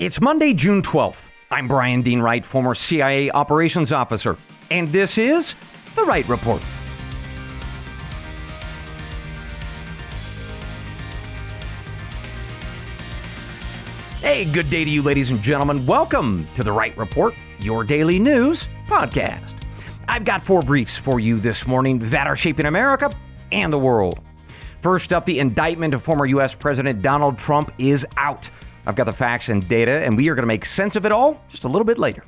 It's Monday, June 12th. I'm Brian Dean Wright, former CIA operations officer, and this is The Wright Report. Hey, good day to you, ladies and gentlemen. Welcome to The Wright Report, your daily news podcast. I've got four briefs for you this morning that are shaping America and the world. First up, the indictment of former U.S. President Donald Trump is out. I've got the facts and data, and we are going to make sense of it all just a little bit later.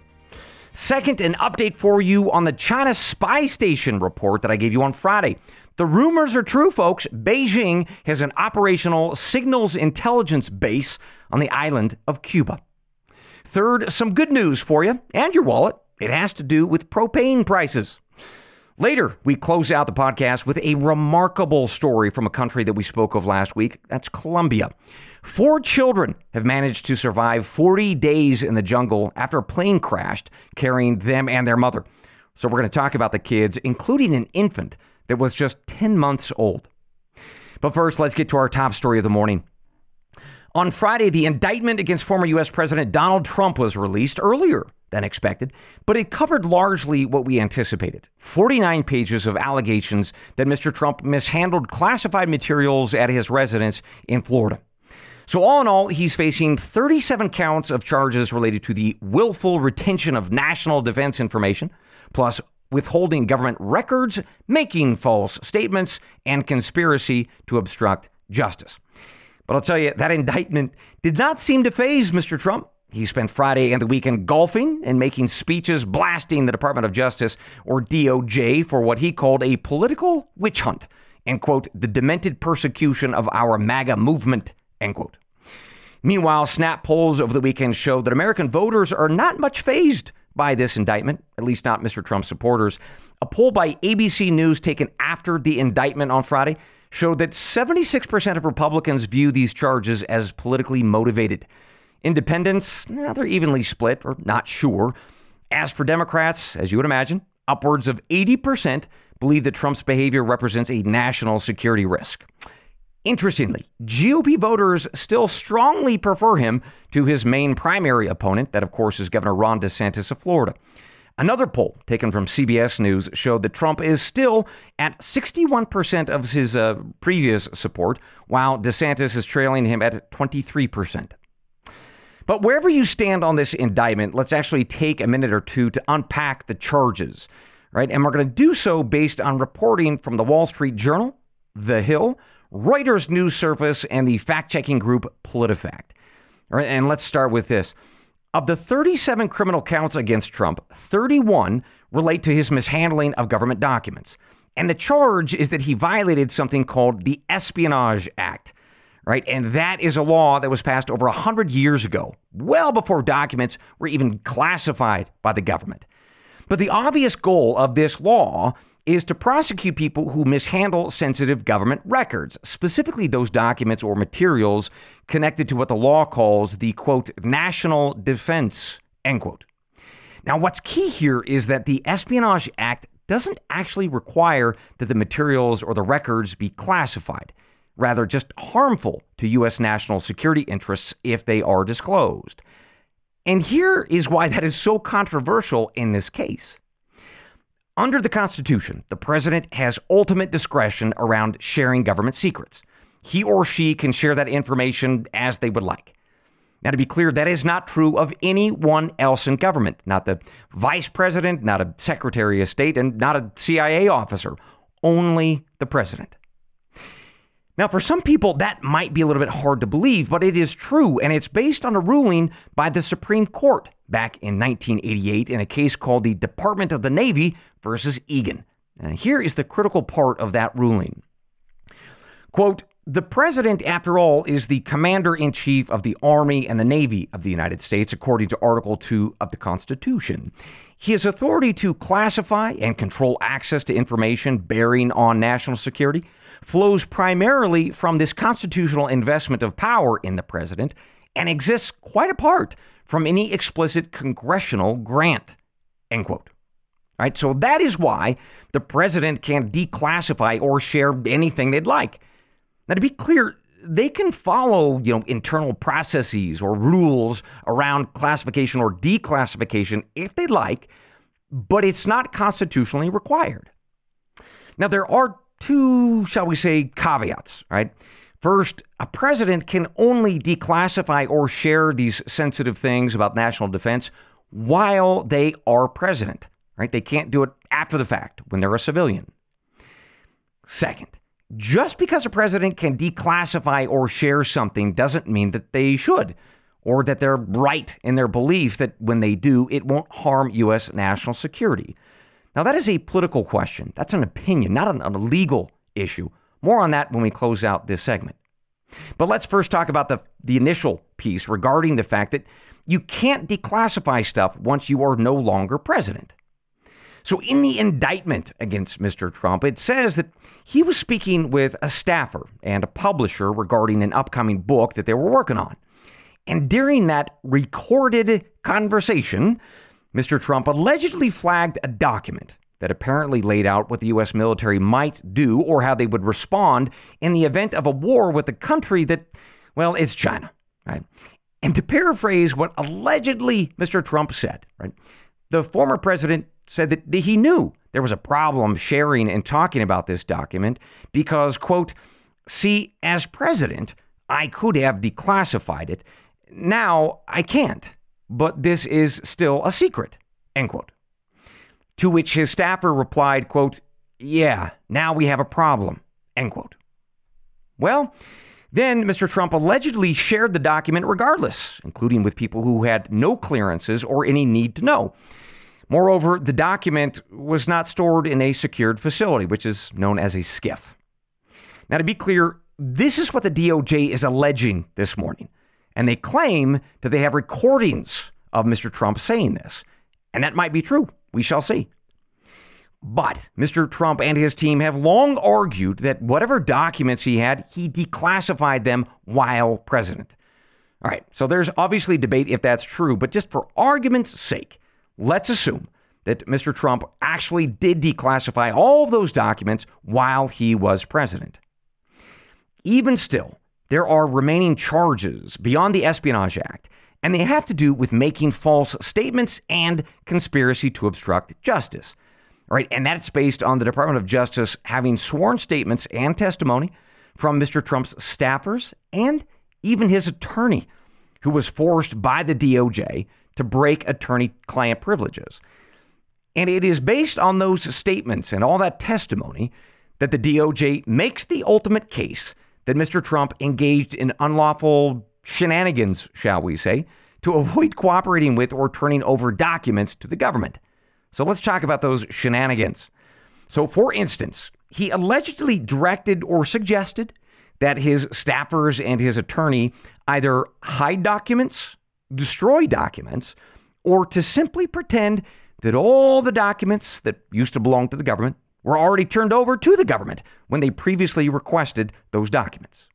Second, an update for you on the China spy station report that I gave you on Friday. The rumors are true, folks. Beijing has an operational signals intelligence base on the island of Cuba. Third, some good news for you and your wallet. It has to do with propane prices. Later, we close out the podcast with a remarkable story from a country that we spoke of last week. That's Colombia. Four children have managed to survive 40 days in the jungle after a plane crashed carrying them and their mother. So, we're going to talk about the kids, including an infant that was just 10 months old. But first, let's get to our top story of the morning. On Friday, the indictment against former U.S. President Donald Trump was released earlier than expected, but it covered largely what we anticipated 49 pages of allegations that Mr. Trump mishandled classified materials at his residence in Florida. So, all in all, he's facing 37 counts of charges related to the willful retention of national defense information, plus withholding government records, making false statements, and conspiracy to obstruct justice. But I'll tell you, that indictment did not seem to faze Mr. Trump. He spent Friday and the weekend golfing and making speeches blasting the Department of Justice, or DOJ, for what he called a political witch hunt and, quote, the demented persecution of our MAGA movement, end quote. Meanwhile, snap polls over the weekend showed that American voters are not much fazed by this indictment, at least not Mr. Trump's supporters. A poll by ABC News taken after the indictment on Friday showed that 76% of Republicans view these charges as politically motivated. Independents, eh, they're evenly split or not sure. As for Democrats, as you would imagine, upwards of 80% believe that Trump's behavior represents a national security risk. Interestingly, GOP voters still strongly prefer him to his main primary opponent, that of course is Governor Ron DeSantis of Florida. Another poll taken from CBS News showed that Trump is still at 61% of his uh, previous support, while DeSantis is trailing him at 23%. But wherever you stand on this indictment, let's actually take a minute or two to unpack the charges, right? And we're going to do so based on reporting from the Wall Street Journal, The Hill, Reuters News Service, and the fact checking group PolitiFact. And let's start with this. Of the 37 criminal counts against Trump, 31 relate to his mishandling of government documents. And the charge is that he violated something called the Espionage Act, right? And that is a law that was passed over 100 years ago, well before documents were even classified by the government. But the obvious goal of this law is to prosecute people who mishandle sensitive government records, specifically those documents or materials connected to what the law calls the quote, national defense, end quote. Now, what's key here is that the Espionage Act doesn't actually require that the materials or the records be classified, rather, just harmful to U.S. national security interests if they are disclosed. And here is why that is so controversial in this case. Under the Constitution, the president has ultimate discretion around sharing government secrets. He or she can share that information as they would like. Now, to be clear, that is not true of anyone else in government, not the vice president, not a secretary of state, and not a CIA officer, only the president. Now, for some people, that might be a little bit hard to believe, but it is true, and it's based on a ruling by the Supreme Court back in 1988 in a case called the Department of the Navy versus Egan. And here is the critical part of that ruling. Quote, The president, after all, is the commander in chief of the Army and the Navy of the United States, according to Article 2 of the Constitution. His authority to classify and control access to information bearing on national security flows primarily from this constitutional investment of power in the president and exists quite apart from any explicit congressional grant. End quote. All right, so that is why the president can declassify or share anything they'd like. Now, to be clear, they can follow, you know, internal processes or rules around classification or declassification if they like, but it's not constitutionally required. Now, there are two, shall we say, caveats, right? First, a president can only declassify or share these sensitive things about national defense while they are president, right? They can't do it after the fact when they're a civilian. Second, just because a president can declassify or share something doesn't mean that they should, or that they're right in their belief that when they do, it won't harm U.S. national security. Now, that is a political question. That's an opinion, not an, a legal issue. More on that when we close out this segment. But let's first talk about the, the initial piece regarding the fact that you can't declassify stuff once you are no longer president. So, in the indictment against Mr. Trump, it says that he was speaking with a staffer and a publisher regarding an upcoming book that they were working on. And during that recorded conversation, Mr. Trump allegedly flagged a document that apparently laid out what the U.S. military might do or how they would respond in the event of a war with a country that, well, it's China, right? And to paraphrase what allegedly Mr. Trump said, right? The former president said that he knew there was a problem sharing and talking about this document because, quote, see, as president, I could have declassified it. Now I can't, but this is still a secret, end quote. To which his staffer replied, quote, yeah, now we have a problem, end quote. Well, then Mr. Trump allegedly shared the document regardless, including with people who had no clearances or any need to know. Moreover, the document was not stored in a secured facility, which is known as a SCIF. Now, to be clear, this is what the DOJ is alleging this morning. And they claim that they have recordings of Mr. Trump saying this. And that might be true. We shall see. But Mr. Trump and his team have long argued that whatever documents he had, he declassified them while president. All right, so there's obviously debate if that's true, but just for argument's sake, let's assume that Mr. Trump actually did declassify all of those documents while he was president. Even still, there are remaining charges beyond the Espionage Act, and they have to do with making false statements and conspiracy to obstruct justice. Right, and that's based on the Department of Justice having sworn statements and testimony from Mr. Trump's staffers and even his attorney, who was forced by the DOJ to break attorney client privileges. And it is based on those statements and all that testimony that the DOJ makes the ultimate case that Mr. Trump engaged in unlawful shenanigans, shall we say, to avoid cooperating with or turning over documents to the government. So let's talk about those shenanigans. So, for instance, he allegedly directed or suggested that his staffers and his attorney either hide documents destroy documents or to simply pretend that all the documents that used to belong to the government were already turned over to the government when they previously requested those documents.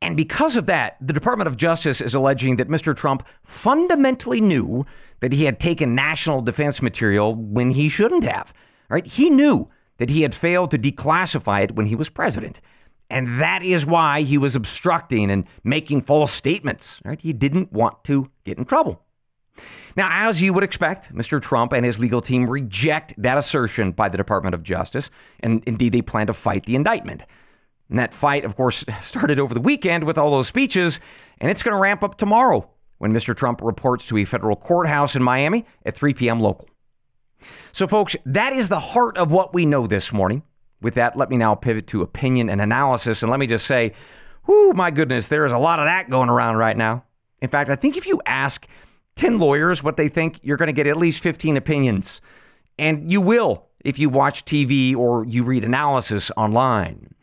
And because of that, the Department of Justice is alleging that Mr. Trump fundamentally knew that he had taken national defense material when he shouldn't have. Right? He knew that he had failed to declassify it when he was president. And that is why he was obstructing and making false statements. Right? He didn't want to get in trouble. Now, as you would expect, Mr. Trump and his legal team reject that assertion by the Department of Justice, and indeed they plan to fight the indictment. And that fight, of course, started over the weekend with all those speeches, and it's going to ramp up tomorrow when Mr. Trump reports to a federal courthouse in Miami at 3 p.m. local. So, folks, that is the heart of what we know this morning. With that, let me now pivot to opinion and analysis. And let me just say, whoo, my goodness, there is a lot of that going around right now. In fact, I think if you ask 10 lawyers what they think, you're going to get at least 15 opinions. And you will if you watch TV or you read analysis online.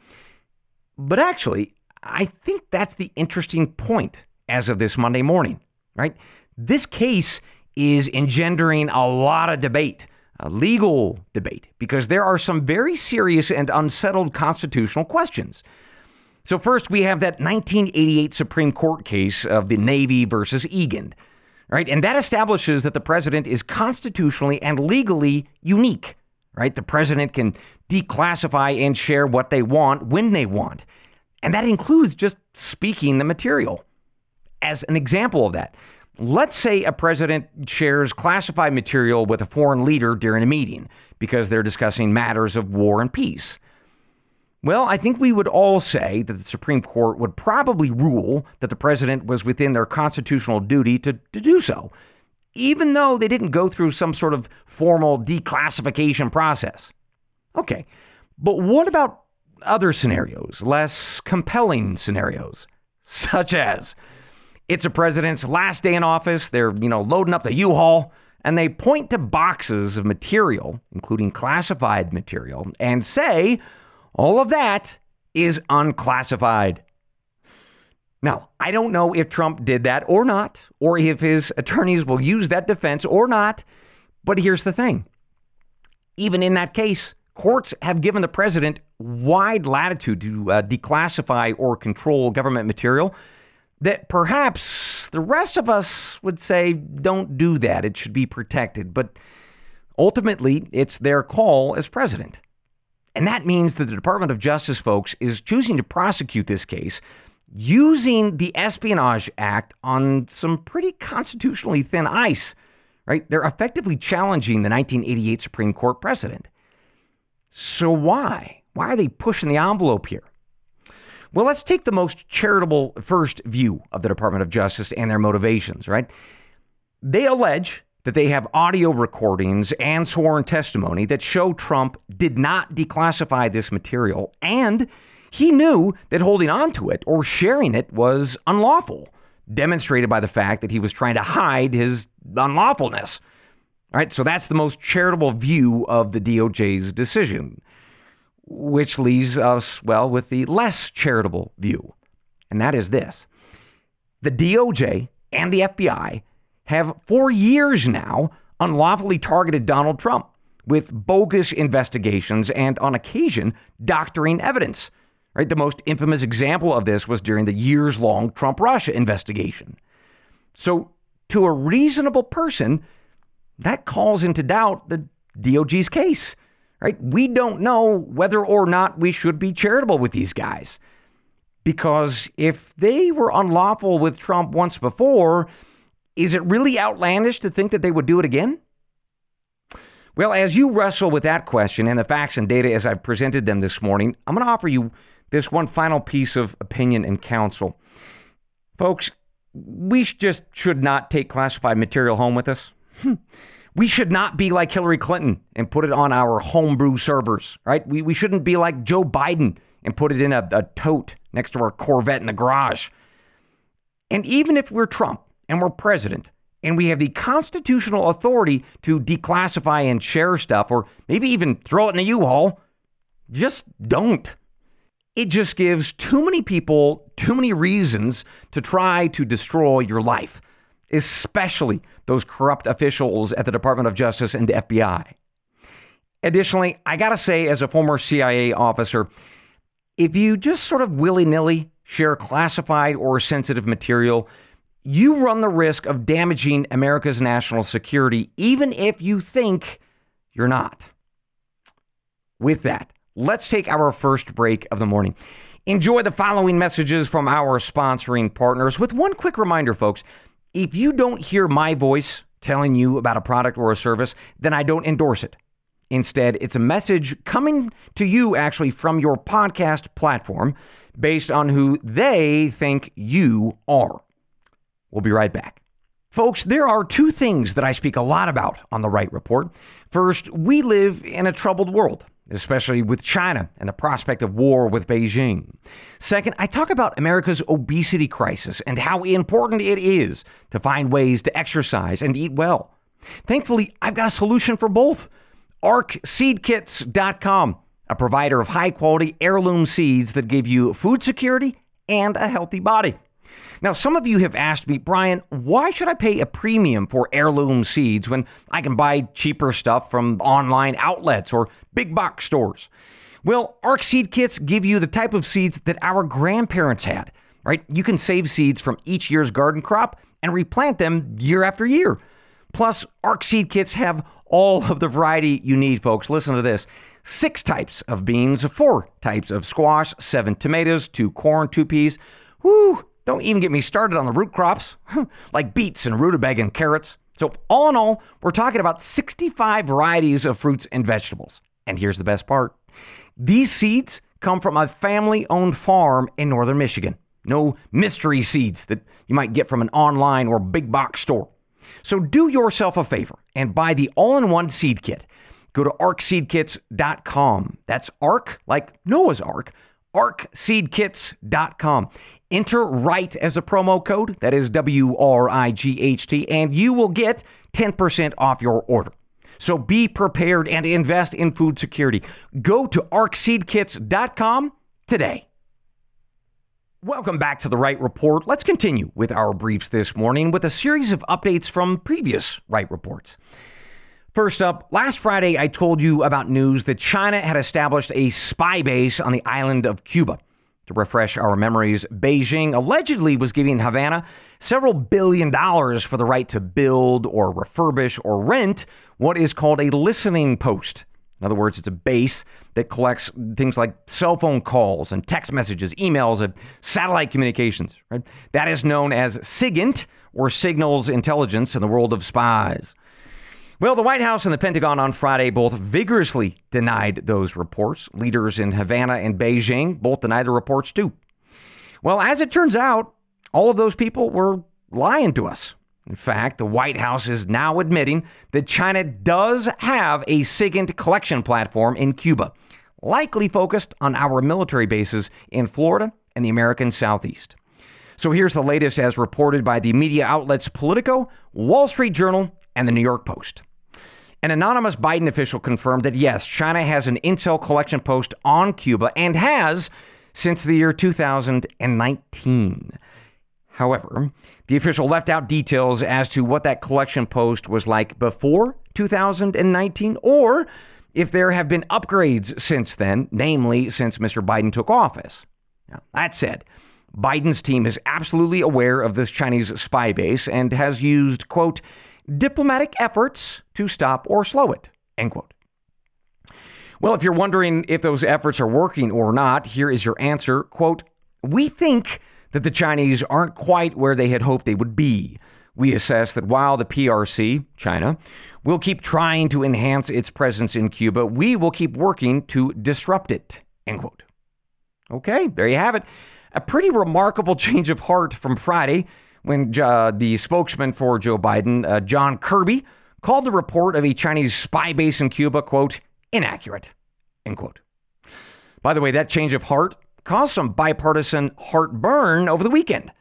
But actually, I think that's the interesting point as of this Monday morning, right? This case is engendering a lot of debate, a legal debate, because there are some very serious and unsettled constitutional questions. So, first, we have that 1988 Supreme Court case of the Navy versus Egan, right? And that establishes that the president is constitutionally and legally unique, right? The president can declassify and share what they want when they want. And that includes just speaking the material. As an example of that, let's say a president shares classified material with a foreign leader during a meeting because they're discussing matters of war and peace. Well, I think we would all say that the Supreme Court would probably rule that the president was within their constitutional duty to, to do so, even though they didn't go through some sort of formal declassification process. Okay, but what about other scenarios, less compelling scenarios, such as it's a president's last day in office, they're, you know, loading up the U-Haul, and they point to boxes of material, including classified material, and say all of that is unclassified. Now, I don't know if Trump did that or not, or if his attorneys will use that defense or not, but here's the thing. Even in that case, Courts have given the president wide latitude to uh, declassify or control government material that perhaps the rest of us would say don't do that. It should be protected. But ultimately, it's their call as president. And that means that the Department of Justice, folks, is choosing to prosecute this case using the Espionage Act on some pretty constitutionally thin ice, right? They're effectively challenging the 1988 Supreme Court precedent. So why? Why are they pushing the envelope here? Well, let's take the most charitable first view of the Department of Justice and their motivations, right? They allege that they have audio recordings and sworn testimony that show Trump did not declassify this material and he knew that holding on to it or sharing it was unlawful, demonstrated by the fact that he was trying to hide his unlawfulness. All right, so that's the most charitable view of the DOJ's decision, which leaves us, well, with the less charitable view. And that is this the DOJ and the FBI have for years now unlawfully targeted Donald Trump with bogus investigations and on occasion doctoring evidence. Right? The most infamous example of this was during the years long Trump Russia investigation. So, to a reasonable person, that calls into doubt the DOJ's case, right? We don't know whether or not we should be charitable with these guys. Because if they were unlawful with Trump once before, is it really outlandish to think that they would do it again? Well, as you wrestle with that question and the facts and data as I've presented them this morning, I'm going to offer you this one final piece of opinion and counsel. Folks, we just should not take classified material home with us. Hmm. We should not be like Hillary Clinton and put it on our homebrew servers, right? We, we shouldn't be like Joe Biden and put it in a, a tote next to our Corvette in the garage. And even if we're Trump and we're president and we have the constitutional authority to declassify and share stuff or maybe even throw it in a U-Haul, just don't. It just gives too many people too many reasons to try to destroy your life especially those corrupt officials at the Department of Justice and the FBI. Additionally, I gotta say, as a former CIA officer, if you just sort of willy nilly share classified or sensitive material, you run the risk of damaging America's national security, even if you think you're not. With that, let's take our first break of the morning. Enjoy the following messages from our sponsoring partners with one quick reminder, folks. If you don't hear my voice telling you about a product or a service, then I don't endorse it. Instead, it's a message coming to you actually from your podcast platform based on who they think you are. We'll be right back. Folks, there are two things that I speak a lot about on the Wright Report. First, we live in a troubled world especially with China and the prospect of war with Beijing. Second, I talk about America's obesity crisis and how important it is to find ways to exercise and eat well. Thankfully, I've got a solution for both. ArcSeedKits.com. a provider of high quality heirloom seeds that give you food security and a healthy body. Now, some of you have asked me, Brian, why should I pay a premium for heirloom seeds when I can buy cheaper stuff from online outlets or big box stores? Well, ARC seed kits give you the type of seeds that our grandparents had, right? You can save seeds from each year's garden crop and replant them year after year. Plus, ARC seed kits have all of the variety you need, folks. Listen to this six types of beans, four types of squash, seven tomatoes, two corn, two peas. Whoo! Don't even get me started on the root crops, like beets and rutabaga and carrots. So, all in all, we're talking about 65 varieties of fruits and vegetables. And here's the best part these seeds come from a family owned farm in northern Michigan. No mystery seeds that you might get from an online or big box store. So, do yourself a favor and buy the all in one seed kit. Go to arcseedkits.com. That's ARC, like Noah's Ark, arcseedkits.com. Enter WRIGHT as a promo code, that is W R I G H T, and you will get 10% off your order. So be prepared and invest in food security. Go to arcseedkits.com today. Welcome back to the Wright Report. Let's continue with our briefs this morning with a series of updates from previous Wright Reports. First up, last Friday I told you about news that China had established a spy base on the island of Cuba. To refresh our memories, Beijing allegedly was giving Havana several billion dollars for the right to build or refurbish or rent what is called a listening post. In other words, it's a base that collects things like cell phone calls and text messages, emails, and satellite communications. Right? That is known as SIGINT, or signals intelligence in the world of spies. Well, the White House and the Pentagon on Friday both vigorously denied those reports. Leaders in Havana and Beijing both denied the reports too. Well, as it turns out, all of those people were lying to us. In fact, the White House is now admitting that China does have a SIGINT collection platform in Cuba, likely focused on our military bases in Florida and the American Southeast. So here's the latest as reported by the media outlets Politico, Wall Street Journal, and the New York Post. An anonymous Biden official confirmed that yes, China has an intel collection post on Cuba and has since the year 2019. However, the official left out details as to what that collection post was like before 2019 or if there have been upgrades since then, namely since Mr. Biden took office. Now, that said, Biden's team is absolutely aware of this Chinese spy base and has used, quote, diplomatic efforts to stop or slow it, end quote. Well, if you're wondering if those efforts are working or not, here is your answer. Quote, we think that the Chinese aren't quite where they had hoped they would be. We assess that while the PRC, China, will keep trying to enhance its presence in Cuba, we will keep working to disrupt it. End quote. Okay, there you have it. A pretty remarkable change of heart from Friday when the spokesman for Joe Biden, uh, John Kirby, called the report of a Chinese spy base in Cuba, quote, inaccurate, end quote. By the way, that change of heart caused some bipartisan heartburn over the weekend.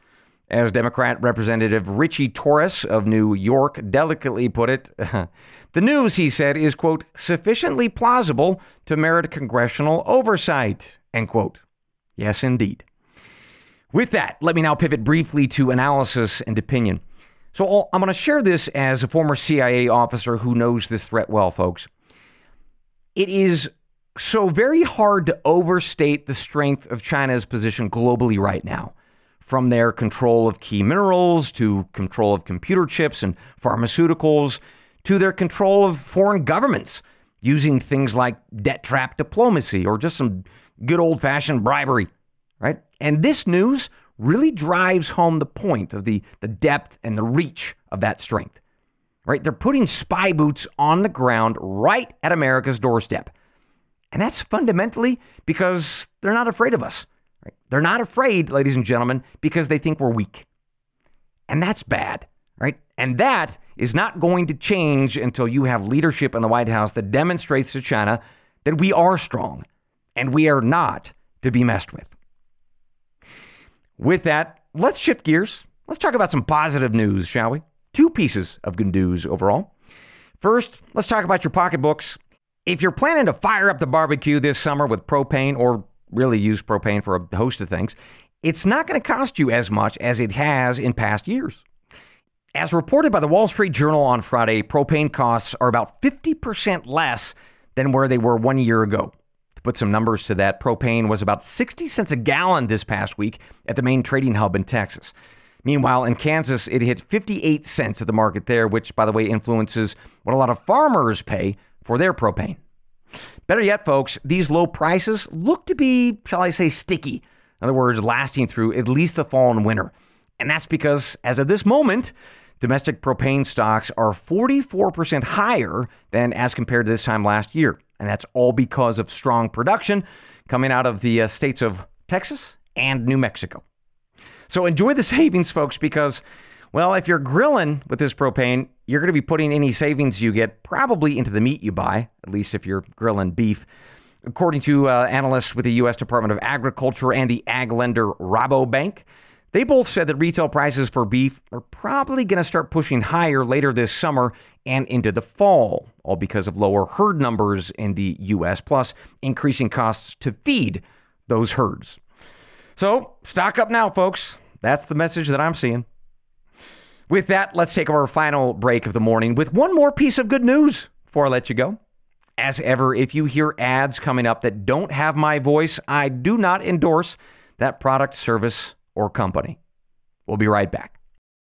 As Democrat Representative Richie Torres of New York delicately put it, the news, he said, is, quote, sufficiently plausible to merit congressional oversight, end quote. Yes, indeed. With that, let me now pivot briefly to analysis and opinion. So I'm going to share this as a former CIA officer who knows this threat well, folks. It is so very hard to overstate the strength of China's position globally right now, from their control of key minerals to control of computer chips and pharmaceuticals to their control of foreign governments using things like debt trap diplomacy or just some good old fashioned bribery? And this news really drives home the point of the, the depth and the reach of that strength, right? They're putting spy boots on the ground right at America's doorstep. And that's fundamentally because they're not afraid of us. Right? They're not afraid, ladies and gentlemen, because they think we're weak. And that's bad, right? And that is not going to change until you have leadership in the White House that demonstrates to China that we are strong and we are not to be messed with. With that, let's shift gears. Let's talk about some positive news, shall we? Two pieces of good news overall. First, let's talk about your pocketbooks. If you're planning to fire up the barbecue this summer with propane or really use propane for a host of things, it's not going to cost you as much as it has in past years. As reported by the Wall Street Journal on Friday, propane costs are about 50% less than where they were one year ago. Put some numbers to that, propane was about 60 cents a gallon this past week at the main trading hub in Texas. Meanwhile, in Kansas, it hit 58 cents at the market there, which, by the way, influences what a lot of farmers pay for their propane. Better yet, folks, these low prices look to be, shall I say, sticky. In other words, lasting through at least the fall and winter. And that's because, as of this moment, domestic propane stocks are 44% higher than as compared to this time last year. And that's all because of strong production coming out of the uh, states of Texas and New Mexico. So enjoy the savings, folks, because, well, if you're grilling with this propane, you're going to be putting any savings you get probably into the meat you buy, at least if you're grilling beef. According to uh, analysts with the U.S. Department of Agriculture and the ag lender Rabobank, they both said that retail prices for beef are probably going to start pushing higher later this summer and into the fall, all because of lower herd numbers in the U.S., plus increasing costs to feed those herds. So, stock up now, folks. That's the message that I'm seeing. With that, let's take our final break of the morning with one more piece of good news before I let you go. As ever, if you hear ads coming up that don't have my voice, I do not endorse that product, service, or company. We'll be right back.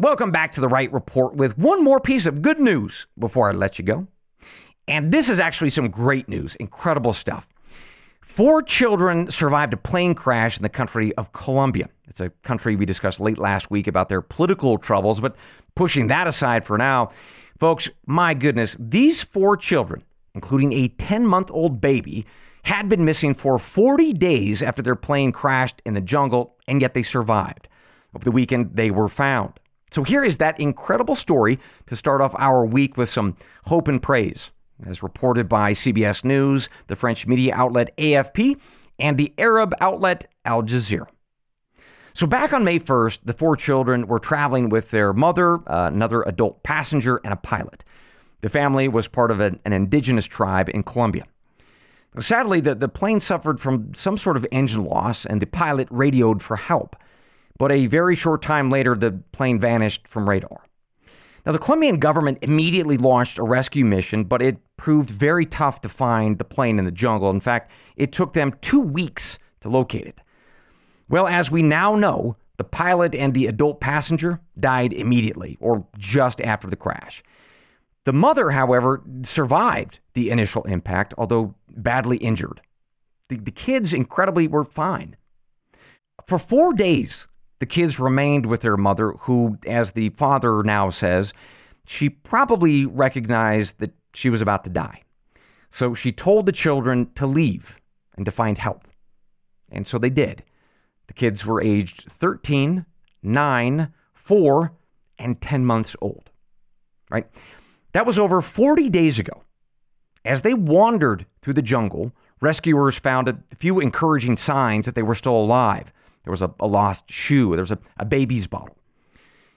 Welcome back to the Wright Report with one more piece of good news before I let you go. And this is actually some great news, incredible stuff. Four children survived a plane crash in the country of Colombia. It's a country we discussed late last week about their political troubles, but pushing that aside for now, folks, my goodness, these four children, including a 10 month old baby, had been missing for 40 days after their plane crashed in the jungle, and yet they survived. Over the weekend, they were found. So here is that incredible story to start off our week with some hope and praise, as reported by CBS News, the French media outlet AFP, and the Arab outlet Al Jazeera. So back on May 1st, the four children were traveling with their mother, uh, another adult passenger, and a pilot. The family was part of an, an indigenous tribe in Colombia. Sadly, the, the plane suffered from some sort of engine loss, and the pilot radioed for help but a very short time later, the plane vanished from radar. Now, the Colombian government immediately launched a rescue mission, but it proved very tough to find the plane in the jungle. In fact, it took them two weeks to locate it. Well, as we now know, the pilot and the adult passenger died immediately or just after the crash. The mother, however, survived the initial impact, although badly injured. The, the kids, incredibly, were fine. For four days, the kids remained with their mother, who, as the father now says, she probably recognized that she was about to die. So she told the children to leave and to find help. And so they did. The kids were aged 13, 9, 4, and 10 months old. Right? That was over 40 days ago. As they wandered through the jungle, rescuers found a few encouraging signs that they were still alive. There was a, a lost shoe. There was a, a, baby's bottle.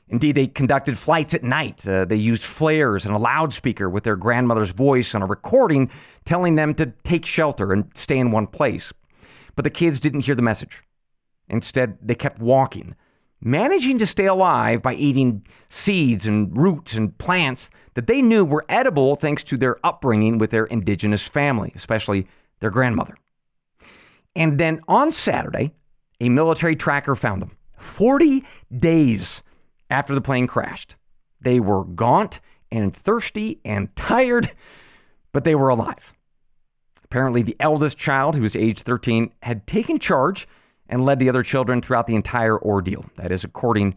Indeed, they conducted flights at night. Uh, they used flares and a loudspeaker with their grandmother's voice on a recording telling them to take shelter and stay in one place. But the kids didn't hear the message. Instead, they kept walking, managing to stay alive by eating seeds and roots and plants that they knew were edible thanks to their upbringing with their indigenous family, especially their grandmother. And then on Saturday, a military tracker found them 40 days after the plane crashed. They were gaunt and thirsty and tired, but they were alive. Apparently, the eldest child, who was age 13, had taken charge and led the other children throughout the entire ordeal. That is, according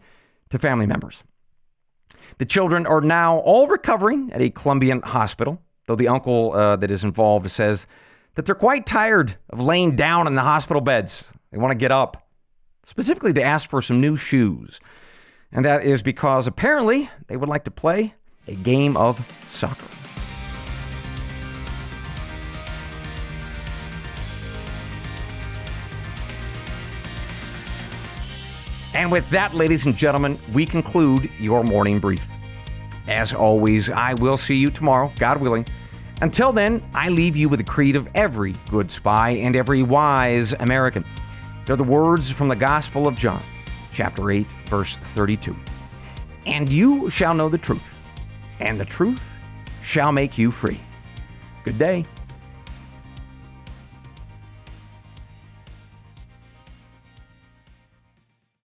to family members. The children are now all recovering at a Colombian hospital. though the uncle uh, that is involved says that they're quite tired of laying down in the hospital beds. They want to get up, specifically to ask for some new shoes. And that is because apparently they would like to play a game of soccer. And with that, ladies and gentlemen, we conclude your morning brief. As always, I will see you tomorrow, God willing. Until then, I leave you with the creed of every good spy and every wise American. They're the words from the Gospel of John, chapter 8, verse 32. And you shall know the truth, and the truth shall make you free. Good day.